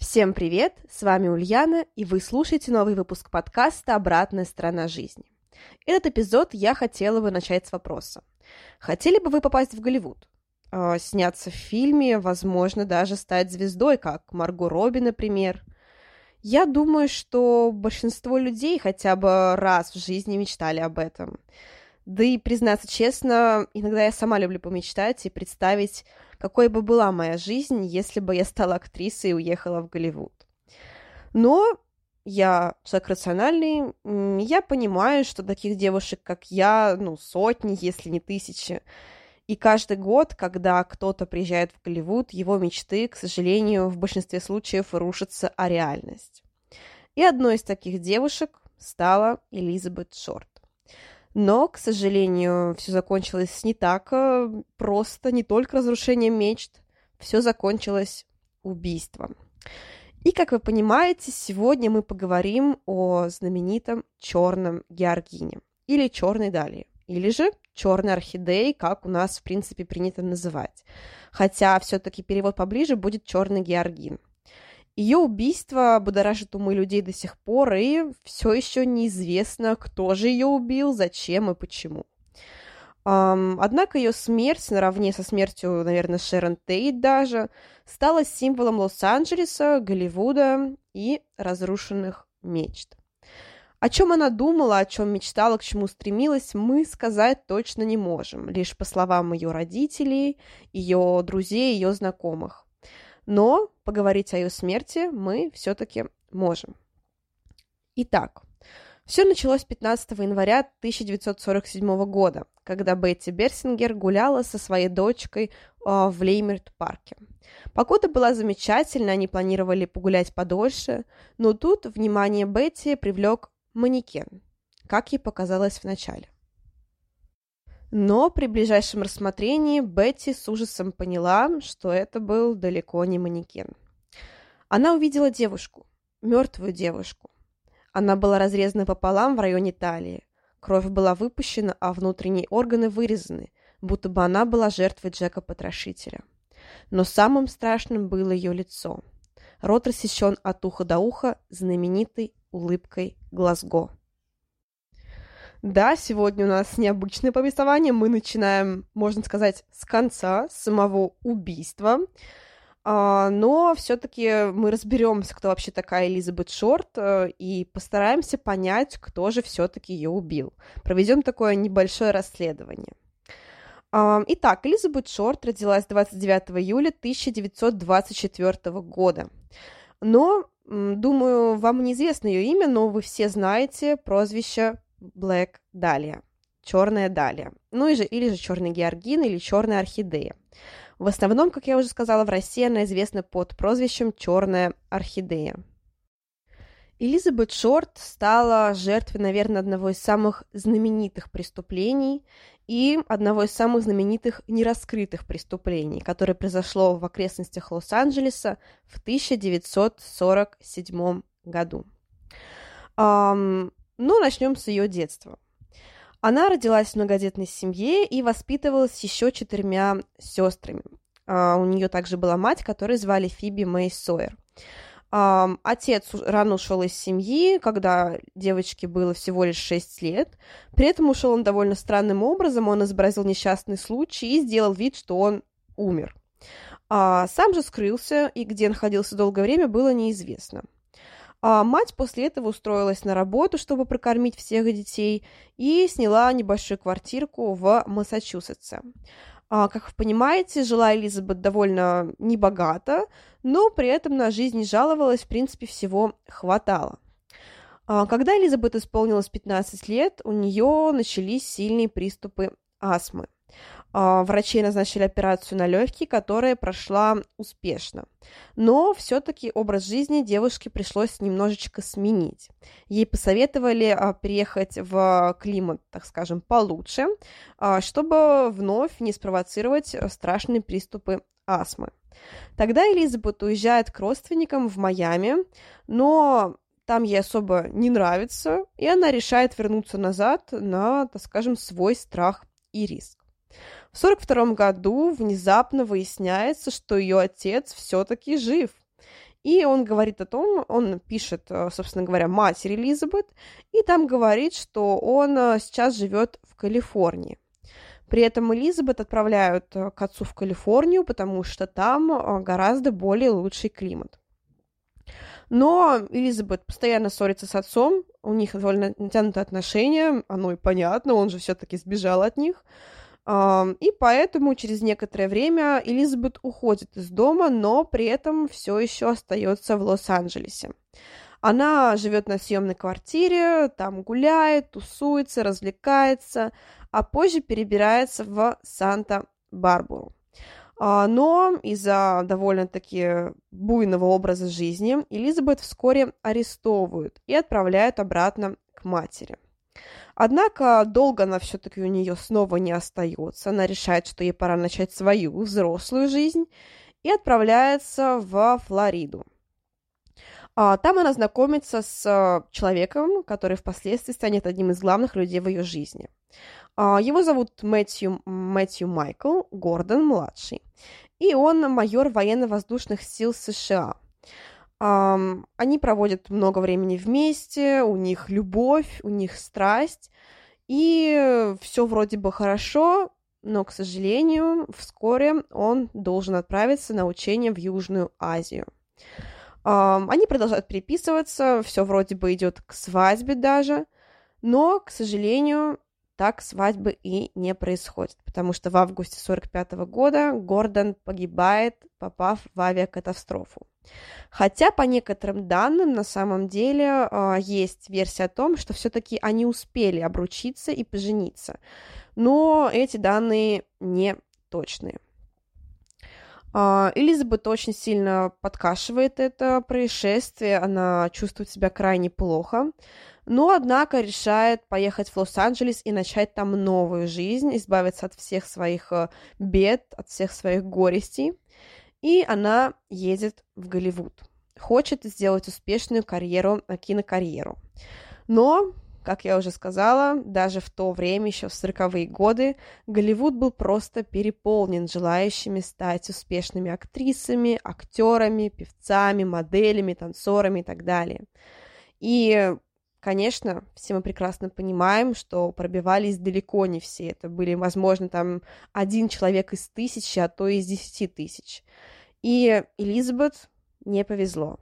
Всем привет! С вами Ульяна, и вы слушаете новый выпуск подкаста «Обратная сторона жизни». Этот эпизод я хотела бы начать с вопроса. Хотели бы вы попасть в Голливуд? Э, сняться в фильме, возможно, даже стать звездой, как Марго Робби, например. Я думаю, что большинство людей хотя бы раз в жизни мечтали об этом. Да и, признаться честно, иногда я сама люблю помечтать и представить, какой бы была моя жизнь, если бы я стала актрисой и уехала в Голливуд. Но я человек рациональный, я понимаю, что таких девушек, как я, ну, сотни, если не тысячи. И каждый год, когда кто-то приезжает в Голливуд, его мечты, к сожалению, в большинстве случаев рушатся о реальность. И одной из таких девушек стала Элизабет Шорт. Но, к сожалению, все закончилось не так э, просто, не только разрушением мечт, все закончилось убийством. И, как вы понимаете, сегодня мы поговорим о знаменитом черном георгине или черной далии, или же черной орхидеи, как у нас, в принципе, принято называть. Хотя все-таки перевод поближе будет черный георгин – ее убийство будоражит умы людей до сих пор, и все еще неизвестно, кто же ее убил, зачем и почему. Однако ее смерть, наравне со смертью, наверное, Шерон Тейт даже, стала символом Лос-Анджелеса, Голливуда и разрушенных мечт. О чем она думала, о чем мечтала, к чему стремилась, мы сказать точно не можем, лишь по словам ее родителей, ее друзей, ее знакомых. Но поговорить о ее смерти мы все-таки можем. Итак, все началось 15 января 1947 года, когда Бетти Берсингер гуляла со своей дочкой э, в Леймерт-парке. Погода была замечательная, они планировали погулять подольше, но тут внимание Бетти привлек манекен, как ей показалось вначале. Но при ближайшем рассмотрении Бетти с ужасом поняла, что это был далеко не манекен. Она увидела девушку, мертвую девушку. Она была разрезана пополам в районе талии. Кровь была выпущена, а внутренние органы вырезаны, будто бы она была жертвой Джека-потрошителя. Но самым страшным было ее лицо. Рот рассечен от уха до уха знаменитой улыбкой Глазго. Да, сегодня у нас необычное повествование. Мы начинаем, можно сказать, с конца самого убийства. А, но все-таки мы разберемся, кто вообще такая Элизабет Шорт, э, и постараемся понять, кто же все-таки ее убил. Проведем такое небольшое расследование. А, итак, Элизабет Шорт родилась 29 июля 1924 года. Но, думаю, вам неизвестно ее имя, но вы все знаете прозвище Black Dahlia, черная далия, ну и же, или же черный георгин или черная орхидея. В основном, как я уже сказала, в России она известна под прозвищем черная орхидея. Элизабет Шорт стала жертвой, наверное, одного из самых знаменитых преступлений и одного из самых знаменитых нераскрытых преступлений, которое произошло в окрестностях Лос-Анджелеса в 1947 году. Ну, начнем с ее детства. Она родилась в многодетной семье и воспитывалась еще четырьмя сестрами. А, у нее также была мать, которую звали Фиби Мэй Сойер. Отец рано ушел из семьи, когда девочке было всего лишь 6 лет. При этом ушел он довольно странным образом. Он изобразил несчастный случай и сделал вид, что он умер. А сам же скрылся, и где находился долгое время, было неизвестно. А мать после этого устроилась на работу, чтобы прокормить всех детей, и сняла небольшую квартирку в Массачусетсе. А, как вы понимаете, жила Элизабет довольно небогато, но при этом на жизнь не жаловалась, в принципе, всего хватало. А, когда Элизабет исполнилось 15 лет, у нее начались сильные приступы астмы. А, врачи назначили операцию на легкие, которая прошла успешно. Но все-таки образ жизни девушке пришлось немножечко сменить. Ей посоветовали а, переехать в климат, так скажем, получше, а, чтобы вновь не спровоцировать страшные приступы астмы. Тогда Элизабет уезжает к родственникам в Майами, но там ей особо не нравится, и она решает вернуться назад на, так скажем, свой страх и риск. В 1942 году внезапно выясняется, что ее отец все-таки жив. И он говорит о том, он пишет, э, собственно говоря, матери Элизабет, и там говорит, что он э, сейчас живет в Калифорнии. При этом Элизабет отправляют э, к отцу в Калифорнию, потому что там гораздо более лучший климат. Но Элизабет постоянно ссорится с отцом, у них довольно натянутые отношения, оно и понятно, он же все-таки сбежал от них. И поэтому через некоторое время Элизабет уходит из дома, но при этом все еще остается в Лос-Анджелесе. Она живет на съемной квартире, там гуляет, тусуется, развлекается, а позже перебирается в Санта-Барбару. А, но из-за довольно-таки буйного образа жизни Элизабет вскоре арестовывают и отправляют обратно к матери. Однако долго она все-таки у нее снова не остается. Она решает, что ей пора начать свою взрослую жизнь и отправляется в Флориду. А, там она знакомится с человеком, который впоследствии станет одним из главных людей в ее жизни. А, его зовут Мэтью, Мэтью Майкл Гордон-младший, и он майор военно-воздушных сил США – они проводят много времени вместе, у них любовь, у них страсть, и все вроде бы хорошо, но, к сожалению, вскоре он должен отправиться на учение в Южную Азию. Они продолжают переписываться, все вроде бы идет к свадьбе даже, но, к сожалению, так свадьбы и не происходит, потому что в августе 1945 года Гордон погибает, попав в авиакатастрофу. Хотя по некоторым данным на самом деле э, есть версия о том, что все-таки они успели обручиться и пожениться, но эти данные не точные. Uh, Элизабет очень сильно подкашивает это происшествие, она чувствует себя крайне плохо но, однако, решает поехать в Лос-Анджелес и начать там новую жизнь, избавиться от всех своих э, бед, от всех своих горестей. И она едет в Голливуд. Хочет сделать успешную карьеру, э, кинокарьеру. Но, как я уже сказала, даже в то время, еще в 40-е годы, Голливуд был просто переполнен желающими стать успешными актрисами, актерами, певцами, моделями, танцорами и так далее. И Конечно, все мы прекрасно понимаем, что пробивались далеко не все. Это были, возможно, там один человек из тысячи, а то и из десяти тысяч. И Элизабет не повезло.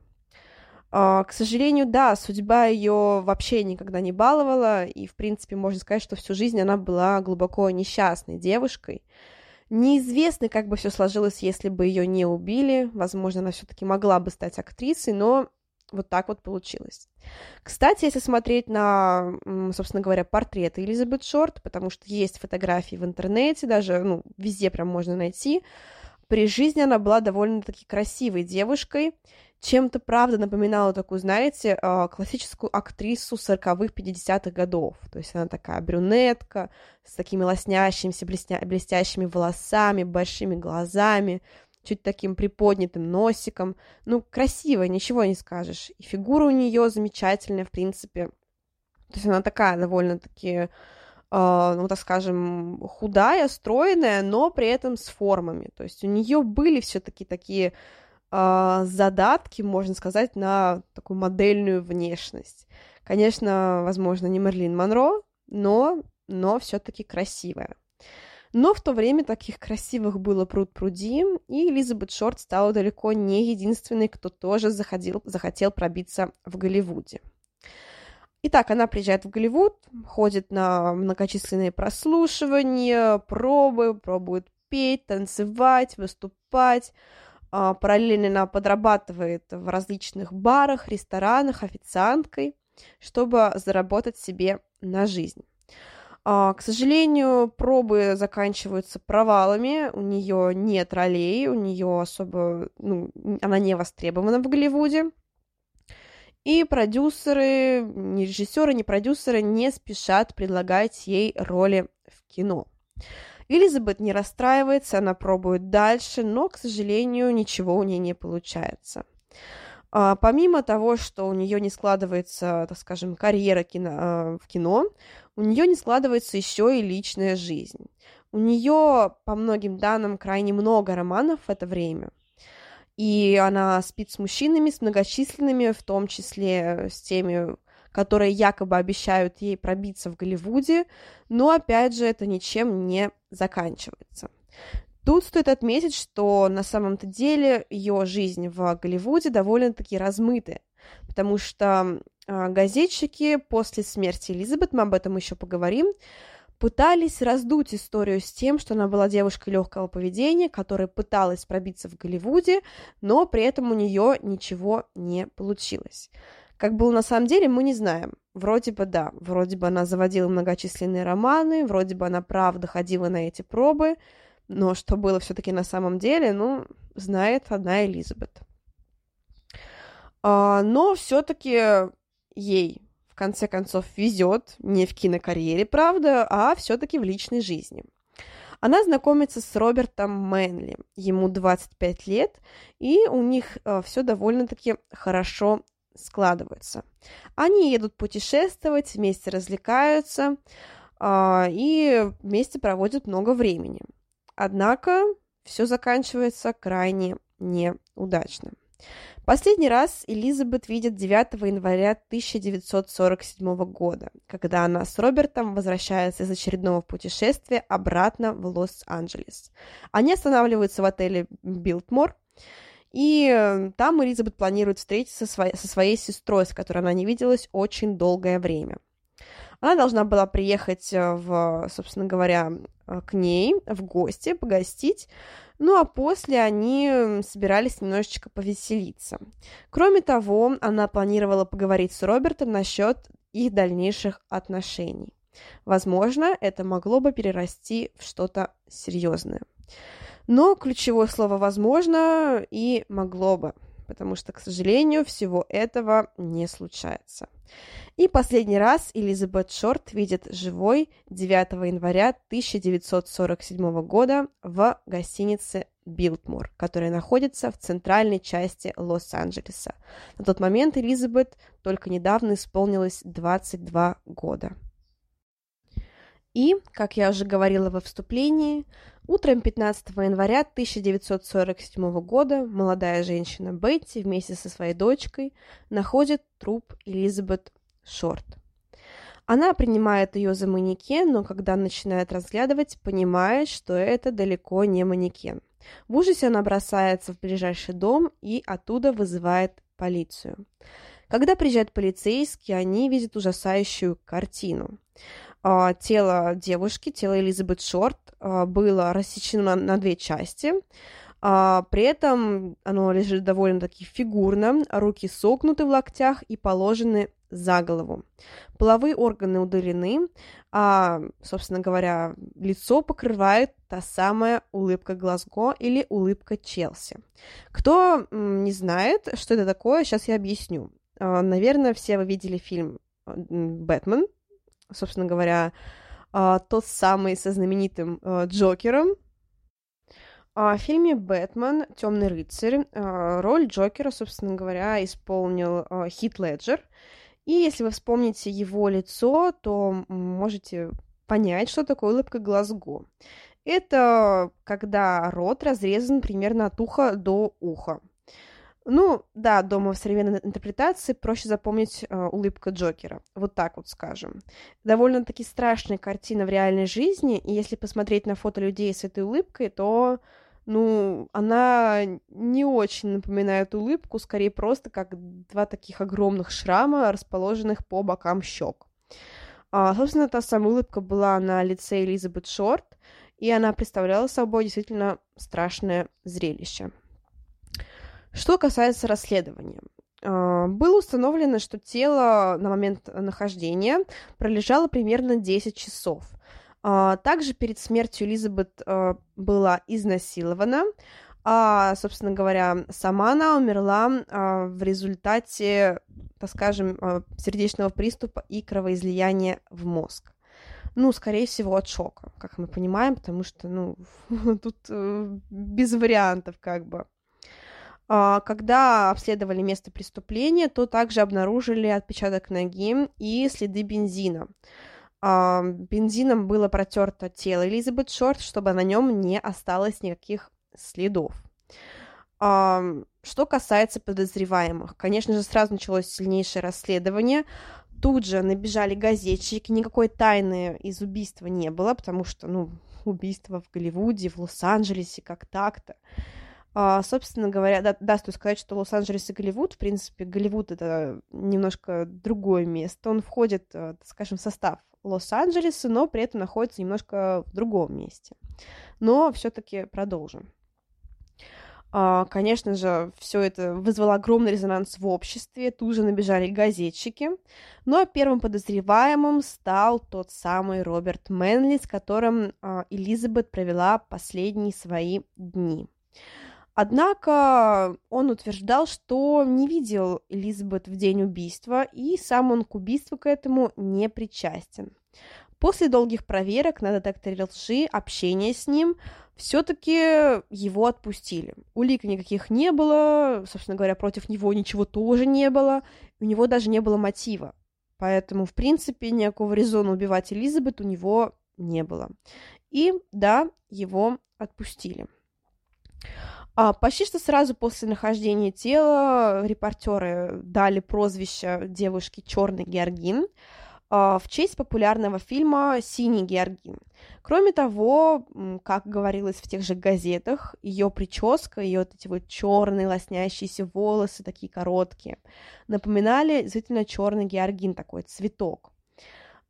Uh, к сожалению, да, судьба ее вообще никогда не баловала, и, в принципе, можно сказать, что всю жизнь она была глубоко несчастной девушкой. Неизвестно, как бы все сложилось, если бы ее не убили. Возможно, она все-таки могла бы стать актрисой, но вот так вот получилось. Кстати, если смотреть на, собственно говоря, портреты Элизабет Шорт, потому что есть фотографии в интернете, даже, ну, везде прям можно найти, при жизни она была довольно-таки красивой девушкой, чем-то, правда, напоминала такую, знаете, а, классическую актрису 40-х, 50-х годов. То есть она такая брюнетка, с такими лоснящимися, блестя... блестящими волосами, большими глазами, чуть таким приподнятым носиком. Ну, красивая, ничего не скажешь. И фигура у нее замечательная, в принципе. То есть она такая довольно-таки, э, ну, так скажем, худая, стройная, но при этом с формами. То есть у нее были все-таки такие э, задатки, можно сказать, на такую модельную внешность. Конечно, возможно, не Мерлин Монро, но, но все-таки красивая. Но в то время таких красивых было пруд-пруди, и Элизабет Шорт стала далеко не единственной, кто тоже заходил, захотел пробиться в Голливуде. Итак, она приезжает в Голливуд, ходит на многочисленные прослушивания, пробы, пробует петь, танцевать, выступать. А, параллельно она подрабатывает в различных барах, ресторанах официанткой, чтобы заработать себе на жизнь. А, к сожалению, пробы заканчиваются провалами, у нее нет ролей, у нее особо, ну, она не востребована в Голливуде. И продюсеры, ни режиссеры, ни продюсеры не спешат предлагать ей роли в кино. Элизабет не расстраивается, она пробует дальше, но, к сожалению, ничего у нее не получается. А, помимо того, что у нее не складывается, так скажем, карьера кино, а, в кино, у нее не складывается еще и личная жизнь. У нее, по многим данным, крайне много романов в это время. И она спит с мужчинами, с многочисленными, в том числе с теми, которые якобы обещают ей пробиться в Голливуде, но опять же это ничем не заканчивается. Тут стоит отметить, что на самом-то деле ее жизнь в Голливуде довольно-таки размытая, потому что э, газетчики после смерти Элизабет, мы об этом еще поговорим, пытались раздуть историю с тем, что она была девушкой легкого поведения, которая пыталась пробиться в Голливуде, но при этом у нее ничего не получилось. Как было на самом деле, мы не знаем. Вроде бы да, вроде бы она заводила многочисленные романы, вроде бы она правда ходила на эти пробы, но что было все-таки на самом деле, ну, знает одна Элизабет. А, но все-таки ей в конце концов везет не в кинокарьере, правда, а все-таки в личной жизни. Она знакомится с Робертом Мэнли, ему 25 лет, и у них а, все довольно-таки хорошо складывается. Они едут путешествовать, вместе развлекаются а, и вместе проводят много времени. Однако все заканчивается крайне неудачно. Последний раз Элизабет видит 9 января 1947 года, когда она с Робертом возвращается из очередного путешествия обратно в Лос-Анджелес. Они останавливаются в отеле Билтмор, и там Элизабет планирует встретиться со своей сестрой, с которой она не виделась очень долгое время. Она должна была приехать э, в, собственно говоря, э, к ней в гости, погостить, ну а после они собирались немножечко повеселиться. Кроме того, она планировала поговорить с Робертом насчет их дальнейших отношений. Возможно, это могло бы перерасти в что-то серьезное. Но ключевое слово «возможно» и «могло бы», потому что, к сожалению, всего этого не случается. И последний раз Элизабет Шорт видит живой 9 января 1947 года в гостинице Билтмор, которая находится в центральной части Лос-Анджелеса. На тот момент Элизабет только недавно исполнилось 22 года. И, как я уже говорила во вступлении, утром 15 января 1947 года молодая женщина Бетти вместе со своей дочкой находит труп Элизабет Шорт. Она принимает ее за манекен, но когда начинает разглядывать, понимает, что это далеко не манекен. В ужасе она бросается в ближайший дом и оттуда вызывает полицию. Когда приезжают полицейские, они видят ужасающую картину. А, тело девушки, тело Элизабет Шорт, а, было рассечено на две части. А, при этом оно лежит довольно-таки фигурно, руки согнуты в локтях и положены за голову. Половые органы удалены, а, собственно говоря, лицо покрывает та самая улыбка Глазго или улыбка Челси. Кто не знает, что это такое, сейчас я объясню. Наверное, все вы видели фильм «Бэтмен», собственно говоря, а, тот самый со знаменитым а, Джокером, в фильме «Бэтмен. Темный рыцарь» роль Джокера, собственно говоря, исполнил Хит Леджер. И если вы вспомните его лицо, то можете понять, что такое улыбка Глазго. Это когда рот разрезан примерно от уха до уха. Ну, да, дома в современной интерпретации проще запомнить э, улыбка Джокера. Вот так вот скажем. Довольно-таки страшная картина в реальной жизни, и если посмотреть на фото людей с этой улыбкой, то ну, она не очень напоминает улыбку, скорее просто как два таких огромных шрама, расположенных по бокам щек. А, собственно, та самая улыбка была на лице Элизабет Шорт, и она представляла собой действительно страшное зрелище. Что касается расследования. А, было установлено, что тело на момент нахождения пролежало примерно 10 часов – А, также перед смертью Элизабет а, была изнасилована, а, собственно говоря, сама она умерла в результате, так скажем, сердечного приступа и кровоизлияния в мозг. Ну, скорее всего, от шока, как мы понимаем, потому что, ну, тут э, без вариантов как бы. А, когда обследовали место преступления, то также обнаружили отпечаток ноги и следы бензина. А, бензином было протерто тело Элизабет Шорт, чтобы на нем не осталось никаких следов. А, что касается подозреваемых, конечно же, сразу началось сильнейшее расследование. Тут же набежали газетчики, никакой тайны из убийства не было, потому что, ну, убийство в Голливуде, в Лос-Анджелесе, как так-то. А, собственно говоря, да, да, стоит сказать, что Лос-Анджелес и Голливуд, в принципе, Голливуд это немножко другое место. Он входит, э, скажем, в состав Лос-Анджелеса, но при этом находится немножко в другом месте. Но все-таки продолжим. А, конечно же, все это вызвало огромный резонанс в обществе, тут же набежали газетчики. Ну а первым подозреваемым стал тот самый Роберт Мэнли, с которым Элизабет провела последние свои дни. Однако он утверждал, что не видел Элизабет в день убийства, и сам он к убийству к этому не причастен. После долгих проверок на детекторе лжи, общения с ним, все-таки его отпустили. Улик никаких не было, собственно говоря, против него ничего тоже не было, у него даже не было мотива. Поэтому, в принципе, никакого резона убивать Элизабет у него не было. И да, его отпустили. А, почти что сразу после нахождения тела репортеры дали прозвище девушки Черный Георгин. А, в честь популярного фильма «Синий Георгин». Кроме того, как говорилось в тех же газетах, ее прическа, ее вот эти вот черные лоснящиеся волосы, такие короткие, напоминали действительно черный георгин, такой цветок.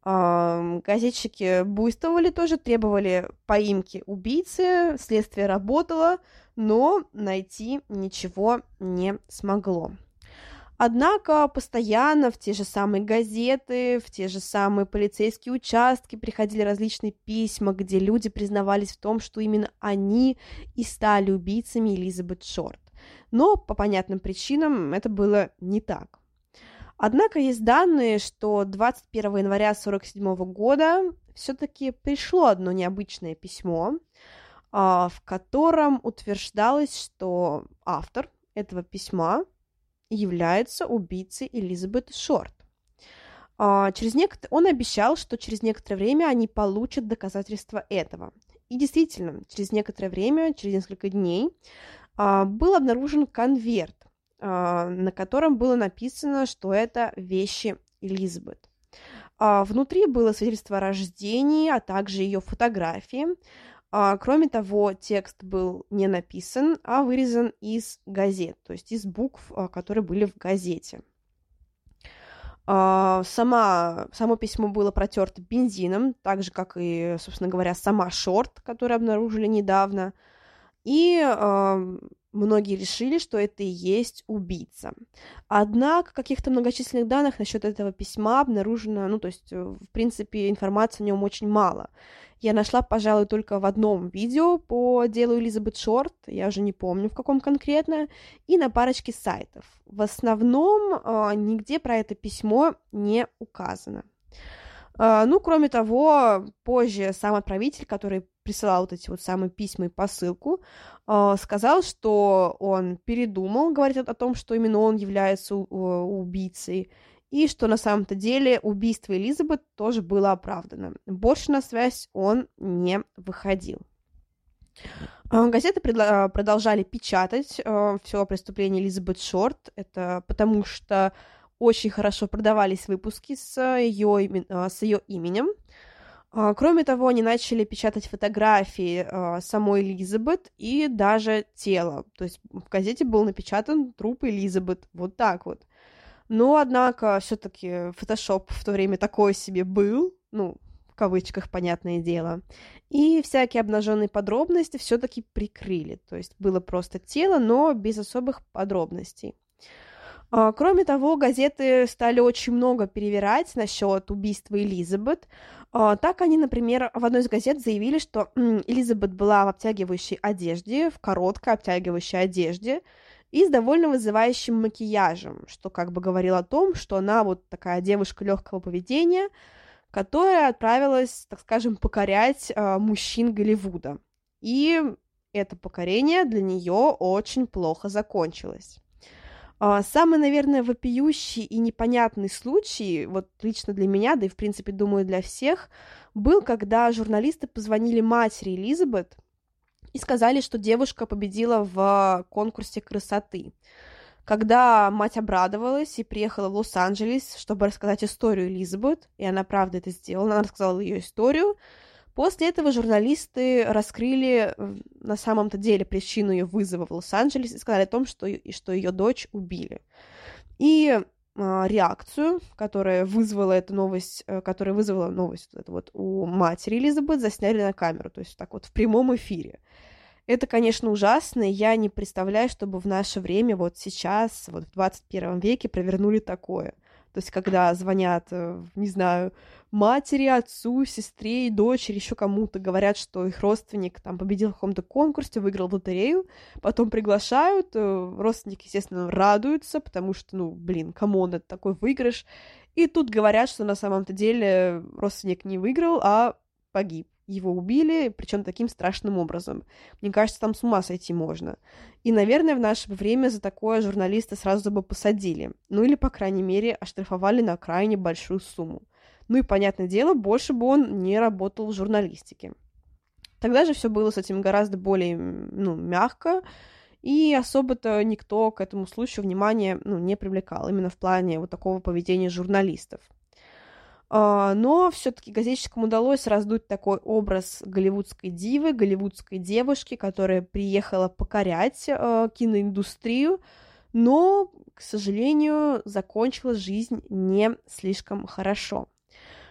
Газетчики буйствовали тоже, требовали поимки убийцы, следствие работало, но найти ничего не смогло. Однако постоянно в те же самые газеты, в те же самые полицейские участки приходили различные письма, где люди признавались в том, что именно они и стали убийцами Элизабет Шорт. Но по понятным причинам это было не так. Однако есть данные, что 21 января 1947 года все-таки пришло одно необычное письмо, в котором утверждалось, что автор этого письма является убийцей Элизабет Шорт. А, через нек... Он обещал, что через некоторое время они получат доказательства этого. И действительно, через некоторое время, через несколько дней, а, был обнаружен конверт, а, на котором было написано, что это вещи Элизабет. Внутри было свидетельство о рождении, а также ее фотографии. А, кроме того, текст был не написан, а вырезан из газет, то есть из букв, а, которые были в газете. А, сама, само письмо было протерто бензином, так же, как и, собственно говоря, сама шорт, которую обнаружили недавно. И многие решили, что это и есть убийца. Однако каких-то многочисленных данных насчет этого письма обнаружено, ну, то есть, э, в принципе, информации о нем очень мало. Я нашла, пожалуй, только в одном видео по делу Элизабет Шорт, я уже не помню в каком конкретно, и на парочке сайтов. В основном э, нигде про это письмо не указано. Э, ну, кроме того, позже сам отправитель, который присылал вот эти вот самые письма и посылку, э, сказал, что он передумал говорить о, том, что именно он является убийцей, и что на самом-то деле убийство Элизабет тоже было оправдано. Больше на связь он не выходил. А, газеты продолжали печатать все о преступлении Элизабет Шорт. Это потому что очень хорошо продавались выпуски с ее, э, с ее именем. А, кроме того, они начали печатать фотографии э, самой Элизабет и даже тело. То есть в газете был напечатан труп Элизабет. Вот так вот. Но, однако, все-таки фотошоп в то время такой себе был, ну, в кавычках, понятное дело. И всякие обнаженные подробности все-таки прикрыли. То есть было просто тело, но без особых подробностей. А, кроме того, газеты стали очень много перевирать насчет убийства Элизабет. А, так они, например, в одной из газет заявили, что Элизабет была в обтягивающей одежде, в короткой обтягивающей одежде, и с довольно вызывающим макияжем, что как бы говорило о том, что она вот такая девушка легкого поведения, которая отправилась, так скажем, покорять э, мужчин Голливуда. И это покорение для нее очень плохо закончилось. А, самый, наверное, вопиющий и непонятный случай, вот лично для меня, да и, в принципе, думаю, для всех, был, когда журналисты позвонили матери Элизабет и сказали, что девушка победила в конкурсе красоты. Когда мать обрадовалась и приехала в Лос-Анджелес, чтобы рассказать историю Элизабет, и она правда это сделала, она рассказала ее историю, После этого журналисты раскрыли э, на самом-то деле причину ее вызова в Лос-Анджелес и сказали о том, что, что ее дочь убили. И э, реакцию, которая вызвала эту новость, э, которая вызвала новость вот, вот у матери Элизабет, засняли на камеру, то есть так вот в прямом эфире. Это, конечно, ужасно, и я не представляю, чтобы в наше время, вот сейчас, вот в 21 веке провернули такое – то есть, когда звонят, э, не знаю, матери, отцу, сестре, дочери, еще кому-то, говорят, что их родственник там победил в каком-то конкурсе, выиграл лотерею, потом приглашают, э, родственники, естественно, радуются, потому что, ну, блин, come on, это такой выигрыш. И тут говорят, что на самом-то деле родственник не выиграл, а погиб его убили, причем таким страшным образом. Мне кажется, там с ума сойти можно. И, наверное, в наше время за такое журналиста сразу бы посадили. Ну или, по крайней мере, оштрафовали на крайне большую сумму. Ну и, понятное дело, больше бы он не работал в журналистике. Тогда же все было с этим гораздо более, ну, мягко, и особо-то никто к этому случаю внимания, ну, не привлекал, именно в плане вот такого поведения журналистов. А, но все-таки газетчикам удалось раздуть такой образ голливудской дивы, голливудской девушки, которая приехала покорять э, киноиндустрию, но, к сожалению, закончила жизнь не слишком хорошо.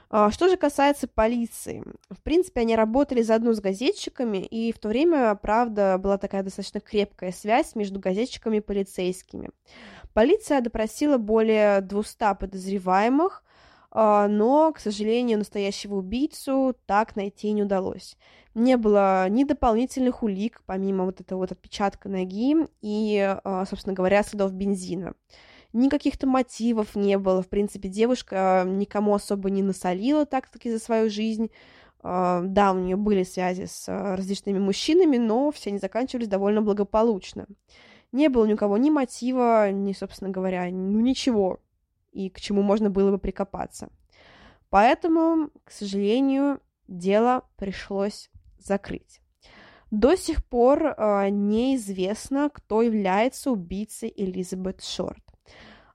А, что же касается полиции, в принципе, они работали заодно с газетчиками, и в то время, правда, была такая достаточно крепкая связь между газетчиками и полицейскими. Полиция допросила более 200 подозреваемых, а, но, к сожалению, настоящего убийцу так найти не удалось. Не было ни дополнительных улик, помимо вот этого вот отпечатка ноги и, а, собственно говоря, следов бензина. Никаких-то мотивов не было. В принципе, девушка никому особо не насолила так-таки за свою жизнь. А, да, у нее были связи с различными мужчинами, но все они заканчивались довольно благополучно. Не было ни у кого ни мотива, ни, собственно говоря, ну ничего и к чему можно было бы прикопаться. Поэтому, к сожалению, дело пришлось закрыть. До сих пор э, неизвестно, кто является убийцей Элизабет Шорт.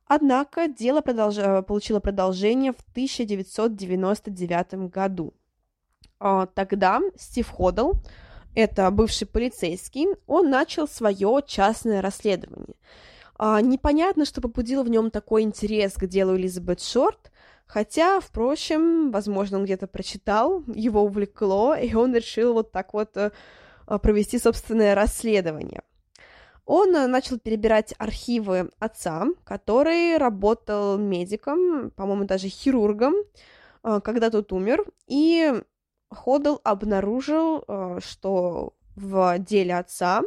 Однако дело продолж... получило продолжение в 1999 году. Э, тогда Стив Ходл, это бывший полицейский, он начал свое частное расследование – а, непонятно, что побудило в нем такой интерес к делу Элизабет Шорт, хотя, впрочем, возможно, он где-то прочитал, его увлекло, и он решил вот так вот э, провести собственное расследование. Он э, начал перебирать архивы отца, который работал медиком, по-моему, даже хирургом, э, когда тот умер, и Ходл обнаружил, что в деле отца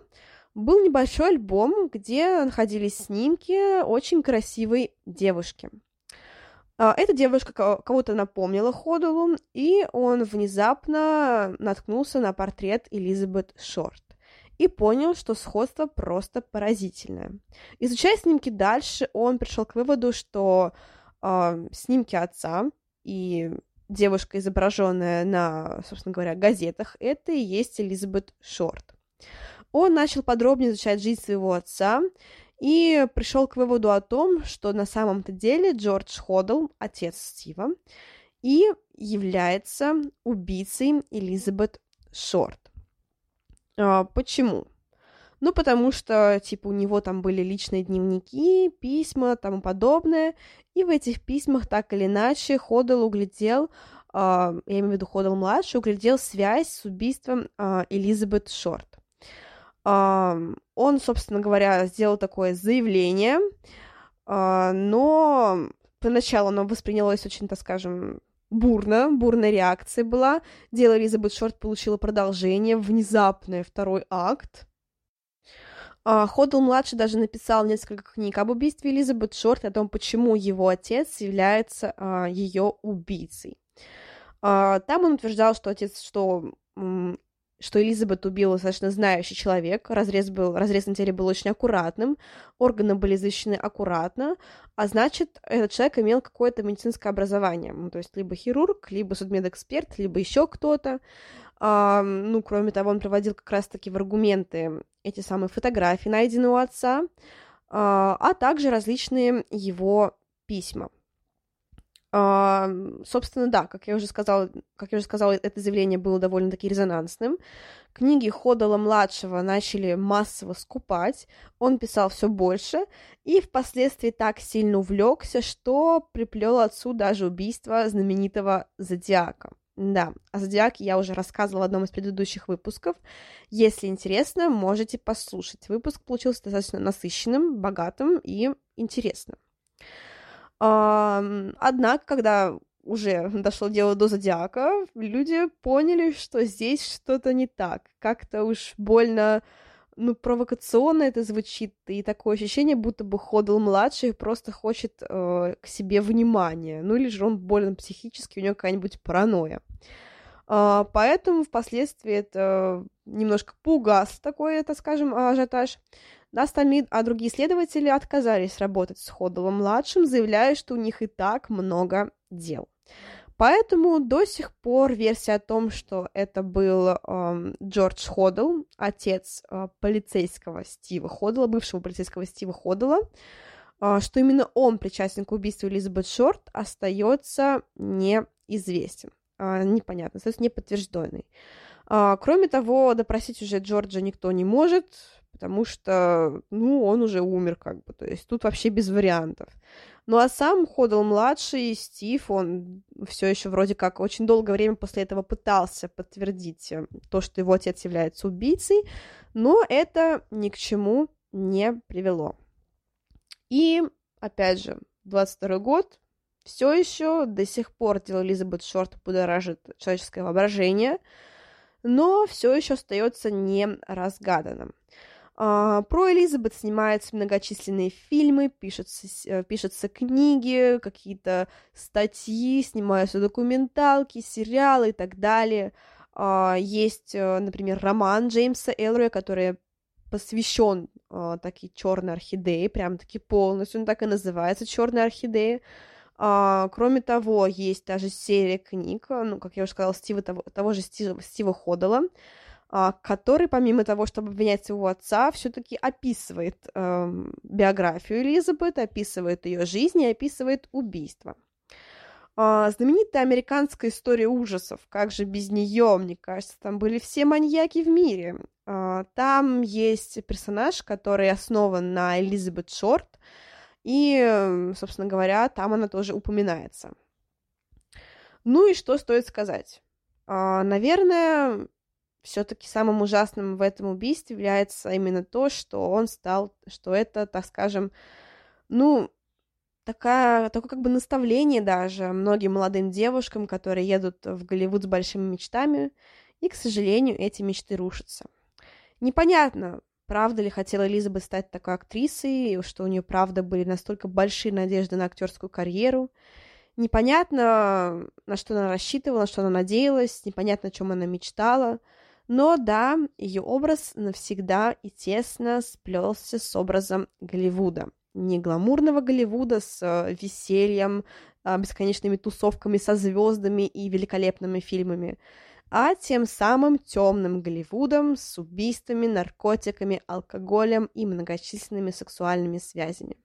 был небольшой альбом, где находились снимки очень красивой девушки. А, эта девушка кого-то напомнила Ходулу, и он внезапно наткнулся на портрет Элизабет Шорт и понял, что сходство просто поразительное. Изучая снимки дальше, он пришел к выводу, что э, снимки отца и девушка, изображенная на, собственно говоря, газетах, это и есть Элизабет Шорт. Он начал подробнее изучать жизнь своего отца и пришел к выводу о том, что на самом-то деле Джордж Ходл, отец Стива, и является убийцей Элизабет Шорт. А, почему? Ну, потому что, типа, у него там были личные дневники, письма, тому подобное, и в этих письмах так или иначе Ходл углядел, э, я имею в виду Ходл младший, углядел связь с убийством э, Элизабет Шорт. Он, собственно говоря, сделал такое заявление, а, но поначалу оно воспринялось очень, так скажем, бурно, бурная реакция была. Дело Элизабет Шорт получило продолжение, внезапное второй акт. А, Ходл-младший даже написал несколько книг об убийстве Элизабет Шорт, о том, почему его отец является а, ее убийцей. Там он утверждал, что отец, что что Элизабет убила достаточно знающий человек, разрез, был, разрез на теле был очень аккуратным, органы были защищены аккуратно, а значит, этот человек имел какое-то медицинское образование, ну, то есть либо хирург, либо судмедэксперт, либо еще кто-то. А, ну, кроме того, он проводил как раз-таки в аргументы эти самые фотографии, найденные у отца, а, а также различные его письма. А, собственно, да, как я уже сказала, как я уже сказала, это заявление было довольно-таки резонансным. Книги Ходала-младшего начали массово скупать, он писал все больше, и впоследствии так сильно увлекся, что приплел отцу даже убийство знаменитого Зодиака. Да, о Зодиаке я уже рассказывала в одном из предыдущих выпусков. Если интересно, можете послушать. Выпуск получился достаточно насыщенным, богатым и интересным. Однако, когда уже дошло дело до Зодиака, люди поняли, что здесь что-то не так. Как-то уж больно, ну, провокационно это звучит, и такое ощущение, будто бы Ходл младший просто хочет э, к себе внимания. Ну, или же он болен психически, у него какая-нибудь паранойя. Uh, поэтому впоследствии это немножко пугас такой, это, скажем, ажиотаж. Остальные, а другие исследователи отказались работать с Ходовым-младшим, заявляя, что у них и так много дел. Поэтому до сих пор версия о том, что это был э, Джордж Ходл, отец э, полицейского Стива Ходла, бывшего полицейского Стива Ходла, э, что именно он причастен к убийству Элизабет Шорт, остается неизвестен. Э, непонятно, остается неподтвержденный. Э, кроме того, допросить уже Джорджа никто не может, потому что, ну, он уже умер, как бы, то есть тут вообще без вариантов. Ну а сам Ходл младший, Стив, он все еще вроде как очень долгое время после этого пытался подтвердить э, то, что его отец является убийцей, но это ни к чему не привело. И, опять же, 22 год, все еще до сих пор дело Элизабет Шорт будоражит человеческое воображение, но все еще остается не разгаданным. Uh, про Элизабет снимаются многочисленные фильмы, пишутся, э, пишутся книги, какие-то статьи, снимаются документалки, сериалы и так далее. Uh, есть, uh, например, роман Джеймса Элроя, который посвящен uh, такие черной орхидеи, прям таки полностью, он так и называется, черная орхидея. Кроме того, есть даже серия книг, ну, как я уже сказала, Стива, того, того же Стива, Стива Ходала, а, который, помимо того, чтобы обвинять своего отца, все-таки описывает э, биографию Элизабет, описывает ее жизнь и описывает убийство. А, знаменитая американская история ужасов, как же без нее, мне кажется, там были все маньяки в мире. А, там есть персонаж, который основан на Элизабет Шорт, и, собственно говоря, там она тоже упоминается. Ну и что стоит сказать? Наверное, все-таки самым ужасным в этом убийстве является именно то, что он стал, что это, так скажем, ну, такая, такое как бы наставление даже многим молодым девушкам, которые едут в Голливуд с большими мечтами, и, к сожалению, эти мечты рушатся. Непонятно, правда ли хотела Элизабет стать такой актрисой, что у нее правда были настолько большие надежды на актерскую карьеру. Непонятно, на что она рассчитывала, на что она надеялась, непонятно, о чем она мечтала – но да, ее образ навсегда и тесно сплелся с образом Голливуда. Не гламурного Голливуда с э, весельем, а, бесконечными тусовками со звездами и великолепными фильмами, а тем самым темным Голливудом с убийствами, наркотиками, алкоголем и многочисленными сексуальными связями.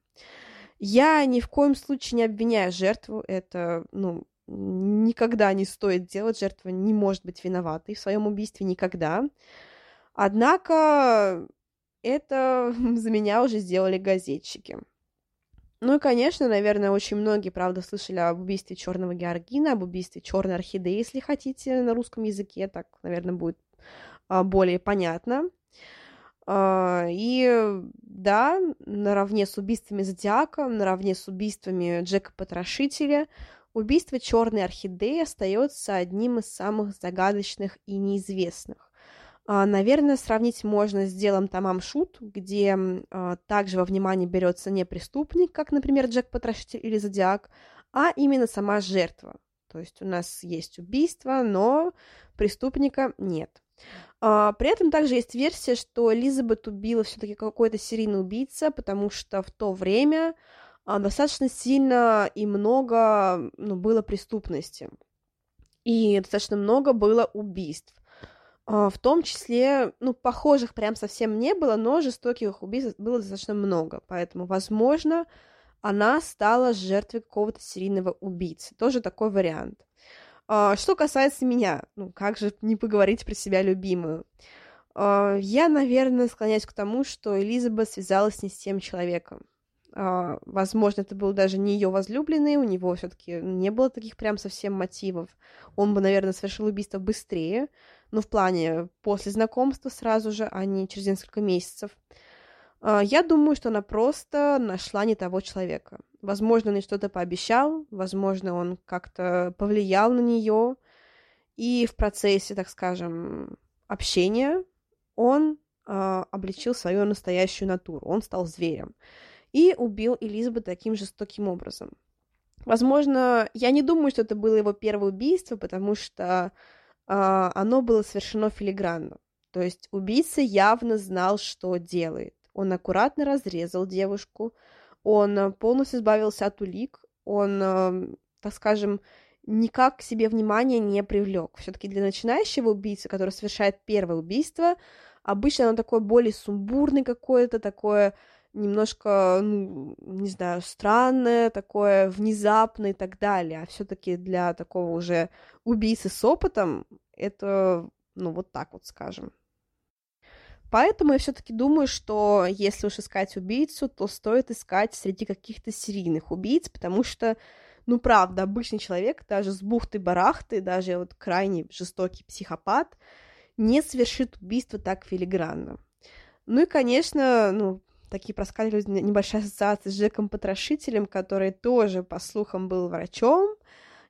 Я ни в коем случае не обвиняю жертву, это, ну, никогда не стоит делать, жертва не может быть виноватой в своем убийстве никогда. Однако это за меня уже сделали газетчики. Ну и, конечно, наверное, очень многие, правда, слышали об убийстве черного георгина, об убийстве черной орхидеи, если хотите, на русском языке, так, наверное, будет а, более понятно. А, и да, наравне с убийствами Зодиака, наравне с убийствами Джека Потрошителя, убийство черной орхидеи остается одним из самых загадочных и неизвестных. А, наверное, сравнить можно с делом Тамам Шут, где а, также во внимание берется не преступник, как, например, Джек Потрошитель или Зодиак, а именно сама жертва. То есть у нас есть убийство, но преступника нет. А, при этом также есть версия, что Элизабет убила все-таки какой-то серийный убийца, потому что в то время достаточно сильно и много ну, было преступности. И достаточно много было убийств. А, в том числе, ну, похожих прям совсем не было, но жестоких убийств было достаточно много. Поэтому, возможно, она стала жертвой какого-то серийного убийцы. Тоже такой вариант. А, что касается меня, ну, как же не поговорить про себя любимую? А, я, наверное, склоняюсь к тому, что Элизабет связалась не с тем человеком. А, возможно, это был даже не ее возлюбленный, у него все-таки не было таких прям совсем мотивов. Он бы, наверное, совершил убийство быстрее, но в плане после знакомства сразу же, а не через несколько месяцев. Я думаю, что она просто нашла не того человека. Возможно, он ей что-то пообещал, возможно, он как-то повлиял на нее, и в процессе, так скажем, общения он э, обличил свою настоящую натуру, он стал зверем и убил Элизабет таким жестоким образом. Возможно, я не думаю, что это было его первое убийство, потому что э, оно было совершено филигранно. То есть убийца явно знал, что делает. Он аккуратно разрезал девушку, он э, полностью избавился от улик, он, эм, так скажем, никак к себе внимания не привлек. Все-таки для начинающего убийцы, который совершает первое убийство, обычно оно такое более сумбурное какое-то, такое немножко, ну, не знаю, странное, такое внезапное и так далее. А все-таки для такого уже убийцы с опытом это, ну, вот так вот скажем. Поэтому я все-таки думаю, что если уж искать убийцу, то стоит искать среди каких-то серийных убийц, потому что, ну правда, обычный человек, даже с бухты-барахты, даже вот крайне жестокий психопат, не совершит убийство так филигранно. Ну и, конечно, ну, такие проскальзывают небольшая ассоциация с Джеком Потрошителем, который тоже, по слухам, был врачом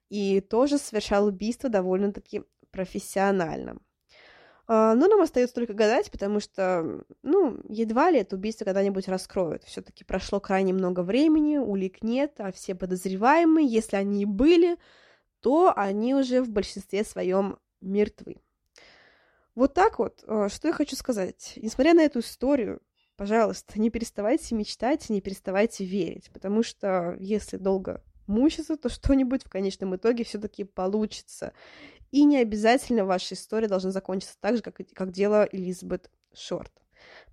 и тоже совершал убийство довольно-таки профессионально. А, но нам остается только гадать, потому что, ну, едва ли это убийство когда-нибудь раскроют. Все-таки прошло крайне много времени, улик нет, а все подозреваемые, если они и были, то они уже в большинстве своем мертвы. Вот так вот, а, что я хочу сказать. Несмотря на эту историю, пожалуйста, не переставайте мечтать, не переставайте верить, потому что если долго мучиться, то что-нибудь в конечном итоге все-таки получится. И не обязательно ваша история должна закончиться так же, как, как дело Элизабет Шорт.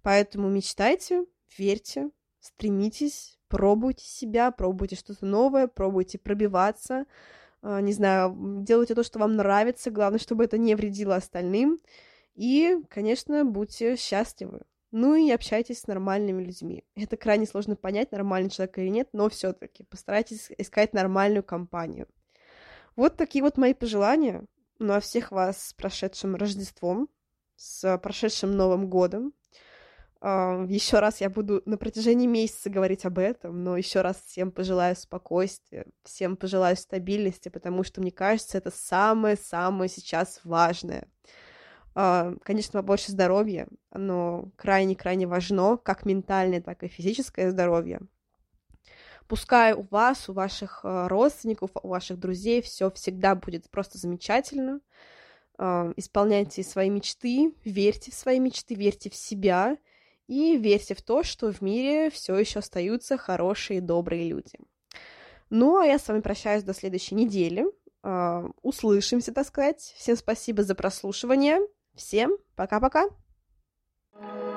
Поэтому мечтайте, верьте, стремитесь, пробуйте себя, пробуйте что-то новое, пробуйте пробиваться, а, не знаю, делайте то, что вам нравится, главное, чтобы это не вредило остальным. И, конечно, будьте счастливы. Ну и общайтесь с нормальными людьми. Это крайне сложно понять, нормальный человек или нет, но все-таки постарайтесь искать нормальную компанию. Вот такие вот мои пожелания. Ну а всех вас с прошедшим Рождеством, с прошедшим Новым годом. А, еще раз я буду на протяжении месяца говорить об этом, но еще раз всем пожелаю спокойствия, всем пожелаю стабильности, потому что, мне кажется, это самое-самое сейчас важное. А, конечно, побольше здоровья, оно крайне-крайне важно, как ментальное, так и физическое здоровье. Пускай у вас, у ваших э, родственников, у ваших друзей все всегда будет просто замечательно. Э, исполняйте свои мечты, верьте в свои мечты, верьте в себя и верьте в то, что в мире все еще остаются хорошие, добрые люди. Ну, а я с вами прощаюсь до следующей недели. Услышимся, так сказать. Всем спасибо за прослушивание. Всем пока-пока. thank you